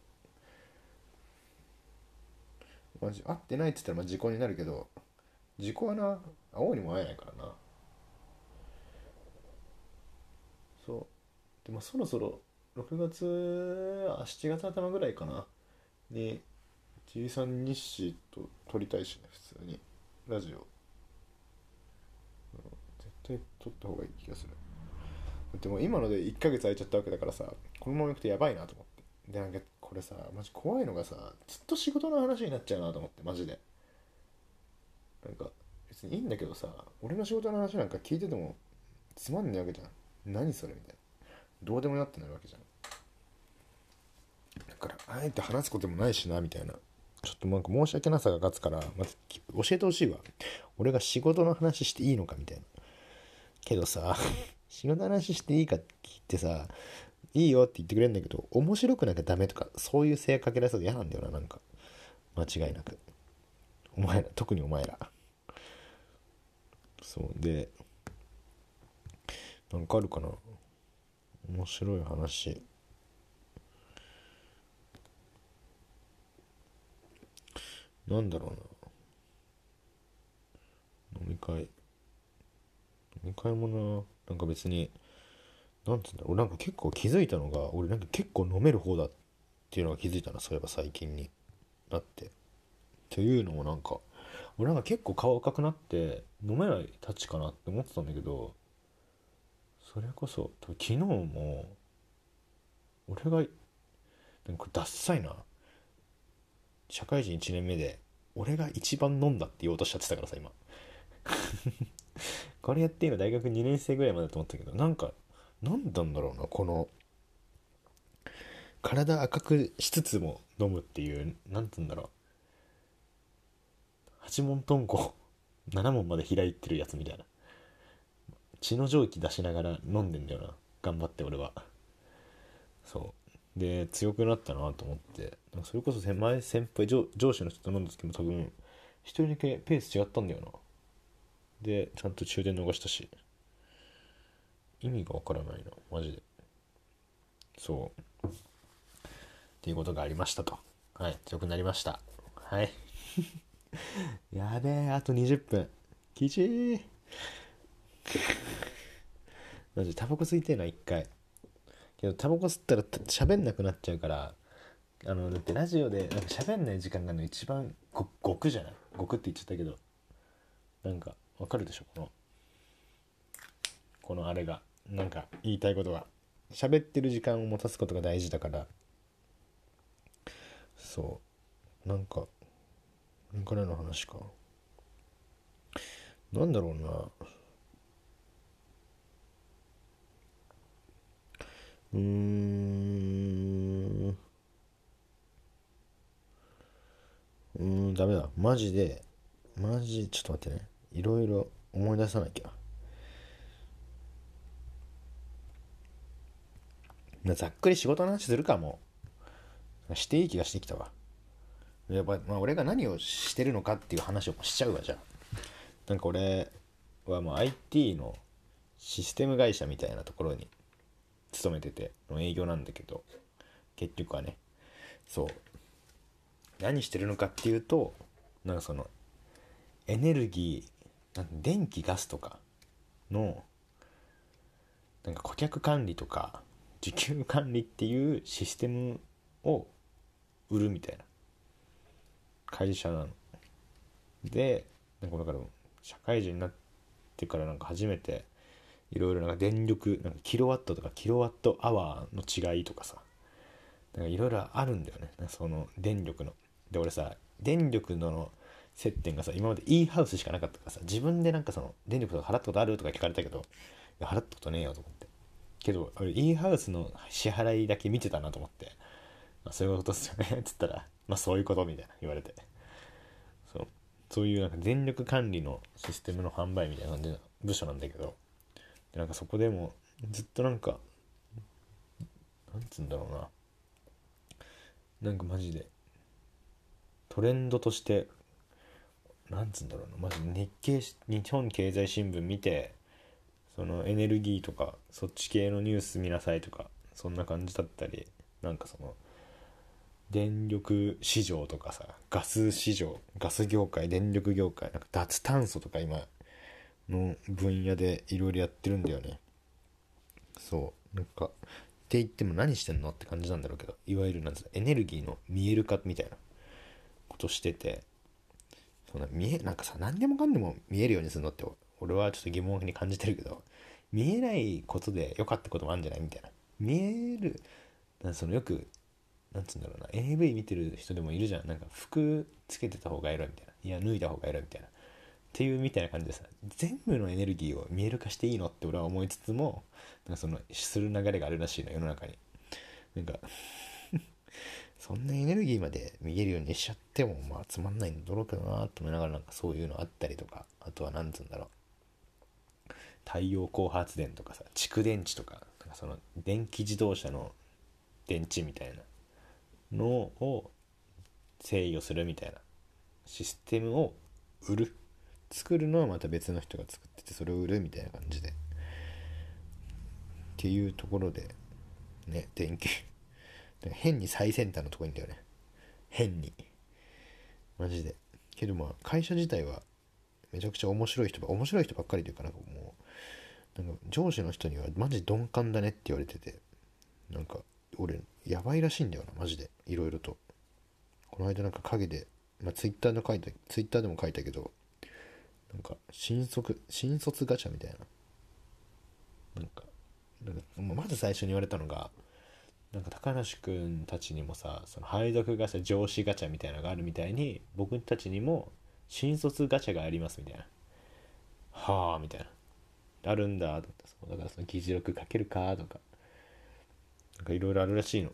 マジ会ってないって言ったらまあ時効になるけど時効はな会おうにも会えないからな。そう。でもそろそろ6月あ7月頭ぐらいかな。に G さん日誌と撮りたいしね普通に。ラジオ。絶対撮った方がいい気がする。でも今ので1ヶ月空いちゃったわけだからさこのままいくとやばいなと思って。でなんかこれさマジ怖いのがさずっと仕事の話になっちゃうなと思ってマジで。なんか別にいいんだけどさ俺の仕事の話なんか聞いててもつまんねえわけじゃん。何それみたいな。どうでもよってなるわけじゃん。だからあえて話すこともないしなみたいな。ちょっとなんか申し訳なさが勝つからまず教えてほしいわ。俺が仕事の話していいのかみたいな。けどさ仕事の話していいかって聞いてさいいよって言ってくれるんだけど面白くなきゃダメとかそういう性かけられそう嫌なんだよななんか。間違いなく。お前ら特にお前ら。そうでなんかあるかな。面白い話。なんだろうな。飲み会。飲み会もな。なんか別になんつうんだろう俺なんか結構気づいたのが俺なんか結構飲める方だっていうのが気づいたなそういえば最近になって。っていうのもなんか俺なんか結構顔赤くなって飲めないたちかなって思ってたんだけどそれこそ昨日も俺がなんかダッサいな。社会人1年目で俺が一番飲んだって言おうとしちゃってたからさ今。これやって今大学2年生ぐらいまでだと思ったけどなんか何なんだろうなこの体赤くしつつも飲むっていう何て言うんだろう。八問遁甲7問まで開いてるやつみたいな。血の蒸気出しながら飲んでんだよな。頑張って俺は。そう。で強くなったなと思って。それこそ前先輩上上司の人と飲んだ時も多分一人だけペース違ったんだよな。でちゃんと終電逃したし。意味がわからないな。マジで。そう。っていうことがありましたと。はい。強くなりました。はい。やべえ。あと20分。きちいマジタバコ吸いてえな一回。けどタバコ吸ったら喋んなくなっちゃうから。あのだってラジオでなんか喋んない時間がの一番ご極じゃない？極って言っちゃったけど。なんかわかるでしょ？このこのあれがなんか言いたいことが。喋ってる時間を持たすことが大事だから。そう。なんか何からの話か。なんだろうな。うーん。うーんダメだ。マジでマジちょっと待ってね。いろいろ思い出さなきゃ。ざっくり仕事の話するかもしていい気がしてきたわ。やっぱ、まあ、俺が何をしてるのかっていう話をしちゃうわじゃあ。なんか俺はもう IT のシステム会社みたいなところに勤めてての営業なんだけど結局はね。そう。何してるのかっていうとなんかそのエネルギーなん電気ガスとかのなんか顧客管理とか受給管理っていうシステムを売るみたいな会社なの。でなんかだから社会人になってからなんか初めていろいろな電力なんかキロワットとかキロワットアワーの違いとかさいろいろあるんだよねその電力の。で俺さ電力の接点がさ今まで e ハウスしかなかったからさ自分でなんかその電力とか払ったことあるとか聞かれたけど払ったことねえよと思って。けど俺 e ハウスの支払いだけ見てたなと思って「まあ、そういうことっすよね」っ つったら「まあそういうこと」みたいな言われて。そう。そういうなんか電力管理のシステムの販売みたいな感じの部署なんだけど。なんかそこでもずっとなんかなんつうんだろうな。なんかマジでトレンドとしてなんつうんだろうな。まず日経日本経済新聞見てそのエネルギーとかそっち系のニュース見なさいとかそんな感じだったりなんかその電力市場とかさガス市場ガス業界電力業界なんか脱炭素とか今の分野でいろいろやってるんだよね。そう。なんかって言っても何してんの？って感じなんだろうけどいわゆるなんつうエネルギーの見える化みたいなことしててそんな見えなんかさ何でもかんでも見えるようにするのって俺はちょっと疑問に感じてるけど見えないことで良かったこともあるんじゃないみたいな。見えるなんそのよくなんつうんだろうな AV 見てる人でもいるじゃん。なんか服つけてた方がエロいみたいな。いや脱いだ方がエロいみたいな。っていうみたいな感じでさ全部のエネルギーを見える化していいのって俺は思いつつもなんかそのする流れがあるらしいの世の中に。なんか そんなエネルギーまで見えるようにしちゃってもまあつまんないんだろうけどなと思いながらなんかそういうのあったりとかあとは何つうんだろう。太陽光発電とかさ蓄電池とかなんかその電気自動車の電池みたいなのを制御するみたいなシステムを売る。作るのはまた別の人が作っててそれを売るみたいな感じで。っていうところでね電気変に最先端のとこにいんだよね。変に。マジで。けどまあ会社自体はめちゃくちゃ面白い人面白い人ばっかりというかなんかもうなんか上司の人にはマジ鈍感だねって言われててなんか俺やばいらしいんだよなマジで。いろいろと。この間なんか陰でまあツイッターで書いたツイッターでも書いたけどなんか新卒新卒ガチャみたいな。なんかなんかまず最初に言われたのがなんか高梨くんたちにもさその配属ガチャ上司ガチャみたいなのがあるみたいに僕たちにも新卒ガチャがありますみたいな。はあみたいな。あるんだと思ってそうだからその議事録かけるかとか。なんかいろいろあるらしいの。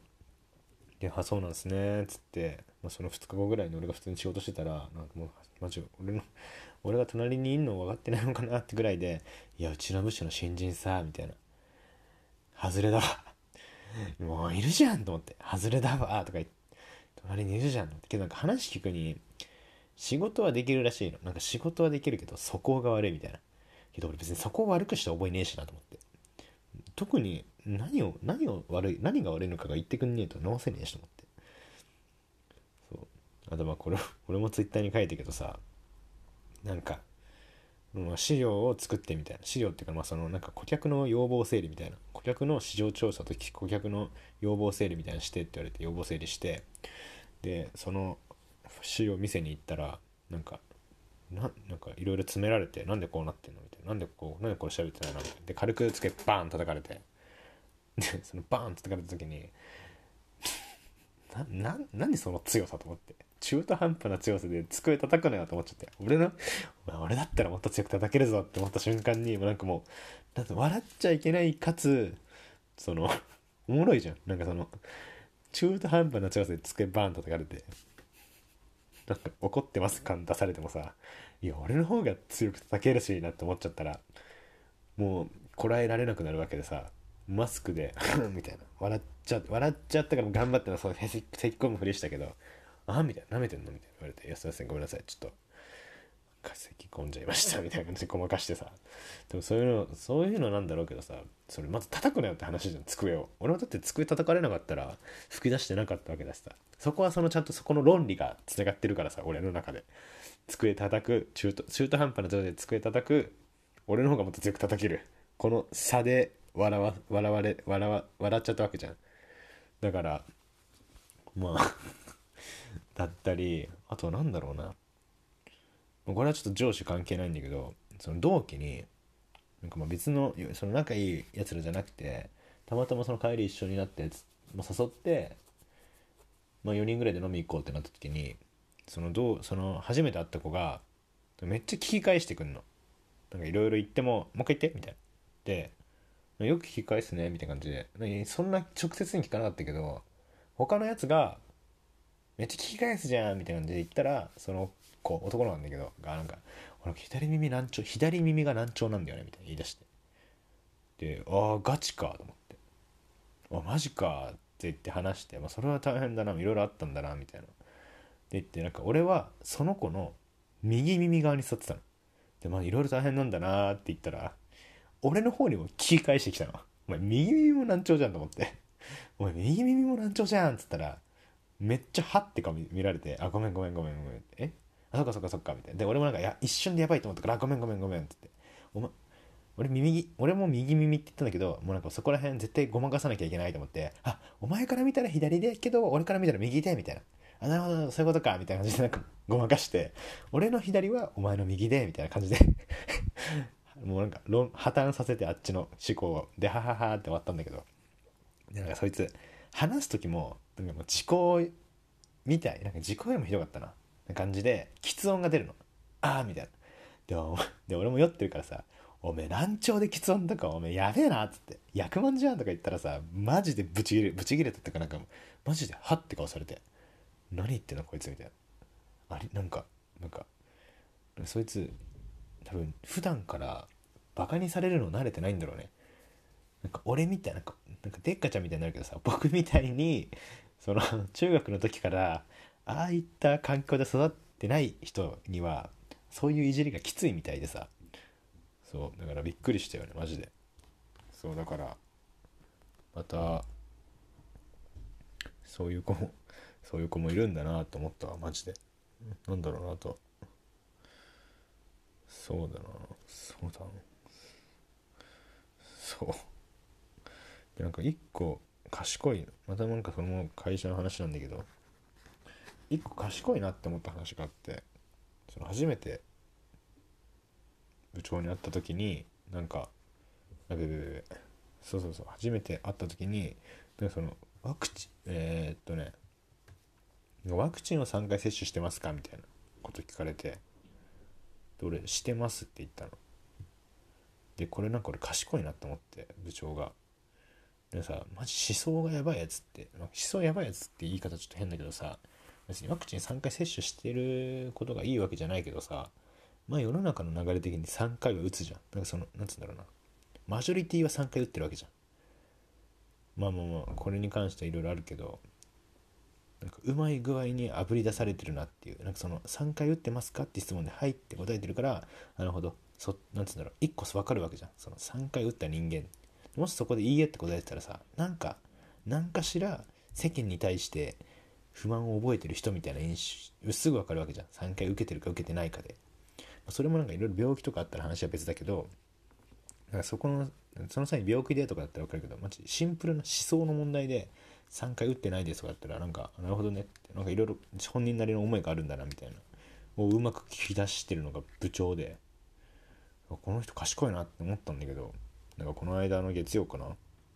で「あそうなんですね」っつって、まあ、その2日後ぐらいに俺が普通に仕事してたらなんかもうマジ俺の俺が隣にいんの分かってないのかなってぐらいで「いやうちの部署の新人さ」みたいな「外れだわ。もういるじゃん」と思って「外れだわ」とか言って。隣にいるじゃんって。けどなんか話聞くに仕事はできるらしいの。なんか仕事はできるけど素行が悪いみたいな。けど俺別に素行悪くして覚えねえしなと思って。特に何を何を悪い何が悪いのかが言ってくんねえと直せねえしと思って。そう。あとまあこれ俺もツイッターに書いたけどさなんかまあ資料を作ってみたいな。資料っていうかまあそのなんか顧客の要望整理みたいな。顧客の市場調査と顧客の要望整理みたいなしてって言われて要望整理して。でその資料見せに行ったらなんかななんかいろいろ詰められてなんでこうなってんのみたいな。なんでこうなんでこれ調べてないのみたいな。で軽くつけバーン叩かれて。でそのバーン叩かれた時に なな何その強さと思って。中途半端な強さで机叩くなよと思っちゃって。俺の俺だったらもっと強く叩けるぞって思った瞬間にもうなんかもうなん笑っちゃいけないかつその おもろいじゃん。なんかその中途半端な強さで机バーン叩かれて。なんか怒ってます感出されてもさいや俺の方が強く叩けるしなって思っちゃったらもうこらえられなくなるわけでさマスクで みたいな。笑っちゃ笑っちゃったから頑張ってそうせき込むふりしたけど。あみたいな舐めてんの？みたいな言われて「いやすいませんごめんなさい。ちょっと咳込んじゃいました」みたいな感じでごまかしてさ。でもそういうのそういうのなんだろうけどさそれまず叩くなよって話じゃん机を。俺もだって机叩かれなかったら吹き出してなかったわけだしさ。そこはそのちゃんとそこの論理がつながってるからさ俺の中で。机叩く中途中途半端な状態で机叩く俺の方がもっと強く叩ける。この差で笑わ笑われ笑わ笑っちゃったわけじゃん。だからまあだったりあとなんだろうな。これはちょっと上司関係ないんだけどその同期になんかまあ別のその仲いいやつらじゃなくてたまたまその帰り一緒になってまあ、誘って、まあ、4人ぐらいで飲み行こうってなった時にそのどうその初めて会った子がめっちゃ聞き返してくんの。なんかいろいろ言ってももう一回言ってみたいな。でよく聞き返すねみたいな感じで。そんな直接に聞かなかったけど他のやつがめっちゃ聞き返すじゃんみたいな感じで言ったらその子男なんだけどがなんか俺左耳難聴左耳が難聴なんだよねみたいな言い出してでああガチかと思ってあマジかって言って話して、まあ、それは大変だないろいろあったんだなみたいなで言ってなんか俺はその子の右耳側に座ってたのでまあいろいろ大変なんだなって言ったら俺の方にも聞き返してきたの。お前、右耳も難聴じゃんと思って。お前、右耳も難聴じゃんっつったら、めっちゃはってか見られて、あ、ごめんごめんごめんごめんって。え？あ、そっかそっかそっかみたいな。で、俺もなんか、いや、一瞬でやばいと思ったから、ごめんごめんごめんっつって。お前、俺耳、俺も右耳って言ったんだけど、もうなんかそこら辺絶対ごまかさなきゃいけないと思って、あ、お前から見たら左でけど、俺から見たら右で、みたいな。あ、なるほど、そういうことか、みたいな感じでなんかごまかして、俺の左はお前の右で、みたいな感じで もうなんか論破綻させてあっちの思考をではははって終わったんだけどでなんかそいつ話す時もなんかもう時効みたいなんか時効よりもひどかったな。な感じで喫音が出るの。ああみたいな。で で俺も酔ってるからさおめえ難聴で喫音とかおめえやべえなっつって。役満じゃんとか言ったらさマジでブチギレブチギレたってかなんかマジでハッて顔されて。何言ってんのこいつみたいな。あれなんかなんかそいつ多分普段からバカにされるの慣れてないんだろうね。なんか俺みたいななんかなんかでっかちゃんみたいになるけどさ僕みたいにその 中学の時からああいった環境で育ってない人にはそういういじりがきついみたいでさ。そうだからびっくりしたよねマジで。そうだからまたそういう子も そういう子もいるんだなと思ったわマジで。なんだろうなと。そうだな。そうだ。なそう。でなんか一個賢いまたなんかその会社の話なんだけど一個賢いなって思った話があってその初めて部長に会った時になんかなんかそうそうそう初めて会った時にでそのワクチンえー、っとねワクチンを3回接種してますかみたいなこと聞かれてで俺してますって言ったの。でこれなんか俺賢いなって思って部長が。でさマジ思想がやばいやつって、まあ、思想やばいやつって言い方ちょっと変だけどさ別にワクチン3回接種してることがいいわけじゃないけどさまあ世の中の流れ的に3回は打つじゃん。なんかそのなんつうんだろうな。マジョリティは3回打ってるわけじゃん。まあまあまあこれに関してはいろいろあるけどなんかうまい具合にあぶり出されてるなっていう。なんかその3回打ってますかって質問で「はい」って答えてるからなるほど。そなんつうんだろう。1個分かるわけじゃん。その3回打った人間。もしそこで「いいえ」って答えてたらさなんか何かしら世間に対して不満を覚えてる人みたいな印象すぐ分かるわけじゃん。3回受けてるか受けてないかで。それもなんかいろいろ病気とかあったら話は別だけどだかそこのその際に病気でとかだったら分かるけどマジシンプルな思想の問題で3回打ってないですとかだったらなんかなるほどねってなんかいろいろ本人なりの思いがあるんだなみたいなをうまく聞き出してるのが部長でこの人賢いなって思ったんだけどなんかこの間の月曜かな？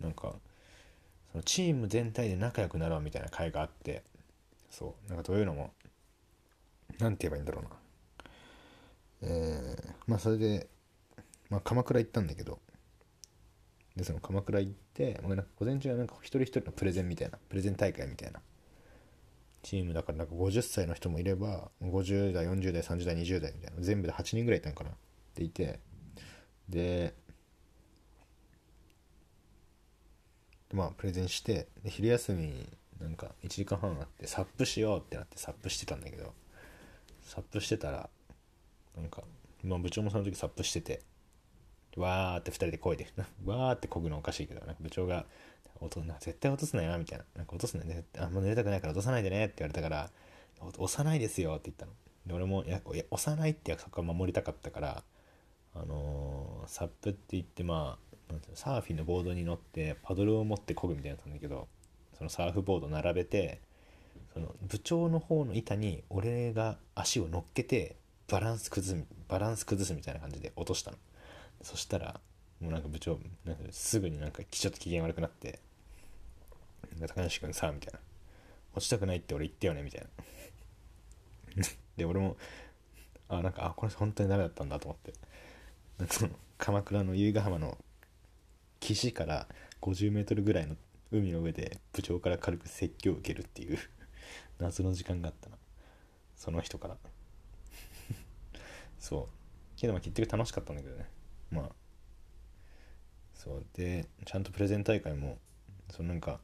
なんかそのチーム全体で仲良くなろうみたいな会があってそうなんかどういうのも何て言えばいいんだろうな。えー、まあそれで、まあ、鎌倉行ったんだけどでその鎌倉行ってなんか午前中はなんか一人一人のプレゼンみたいなプレゼン大会みたいなチームだからなんか50歳の人もいれば50代40代30代20代みたいな全部で8人ぐらいいたんかな。っていてでまあプレゼンしてで昼休みになんか1時間半あってサップしようってなってサップしてたんだけどサップしてたらなんか、まあ、部長もその時サップしててわーって2人で声で わーってこぐのおかしいけどなんか部長が落と絶対落とすなよみたいな。なんか落とすなねあんま寝れたくないから落とさないでねって言われたから押さないですよって言ったの。で俺もいや押さないって約束は守りたかったからあのー、サップって言ってまあサーフィンのボードに乗ってパドルを持って漕ぐみたいなやつなんだけどそのサーフボード並べてその部長の方の板に俺が足を乗っけてバランス崩すバランス崩すみたいな感じで落としたの。そしたらもうなんか部長なんかすぐになんかちょっと機嫌悪くなって「高梨君さ」みたいな「落ちたくないって俺言ったよね」みたいな。で俺もあなんかあこれ本当にダメだったんだと思って。鎌倉の由比ヶ浜の岸から50メートルぐらいの海の上で部長から軽く説教を受けるっていう 謎の時間があったな。その人から。そう。けどまあ結局楽しかったんだけどね。まあ。そう。でちゃんとプレゼン大会もそのなんか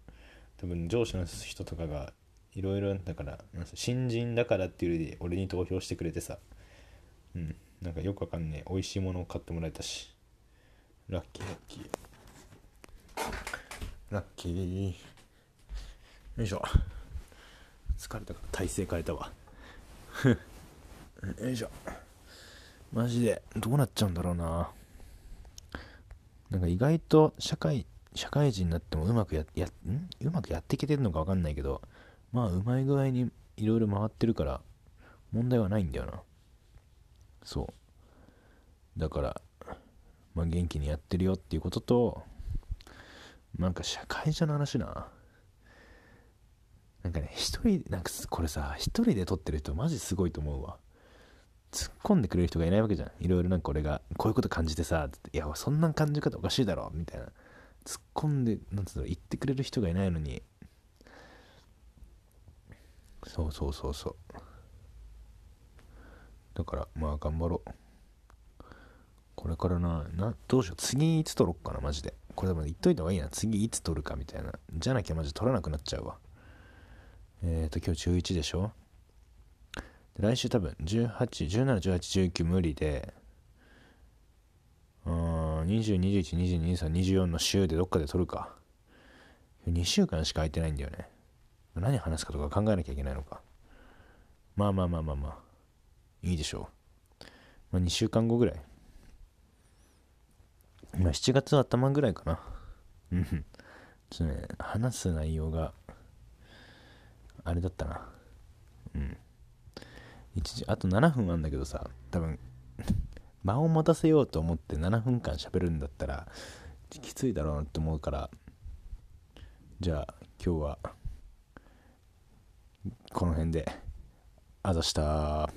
多分上司の人とかがいろいろだから新人だからっていう理由で俺に投票してくれてさ。うん。なんかよくわかんねえ美味しいものを買ってもらえたし。ラッキーラッキー。ラッキー。よいしょ。疲れたから体勢変えたわ。よいしょ。マジでどうなっちゃうんだろうな。なんか意外と社会社会人になってもうまくややん？うまくやっていけてるのか分かんないけどまあうまい具合にいろいろ回ってるから問題はないんだよな。そう。だからまあ元気にやってるよっていうこととなんか社会者の話な。なんかね一人なんかこれさ一人で撮ってる人マジすごいと思うわ。突っ込んでくれる人がいないわけじゃん。いろいろなんか俺がこういうこと感じてさいやそんな感じ方おかしいだろみたいな。突っ込んでなんつうの言ってくれる人がいないのに。そうそうそうそう。だからまあ頑張ろう。これからななどうしよう。次いつ撮ろっかなマジで。これでも言っといた方がいいな次いつ撮るかみたいなじゃなきゃマジ撮らなくなっちゃうわえっ、ー、と今日11でしょ？来週多分18、17、18、19無理で、うん、20、21、22、23、24の週でどっかで撮るか。2週間しか空いてないんだよね。何話すかとか考えなきゃいけないのか。まあまあまあまあまあ。いいでしょう。まあ2週間後ぐらい。ま7月頭ぐらいかな。うん。ちょっとね、話す内容が、あれだったな。うん。1時あと7分あんだけどさ多分 間を持たせようと思って7分間喋るんだったらきついだろうなって思うからじゃあ今日はこの辺であざした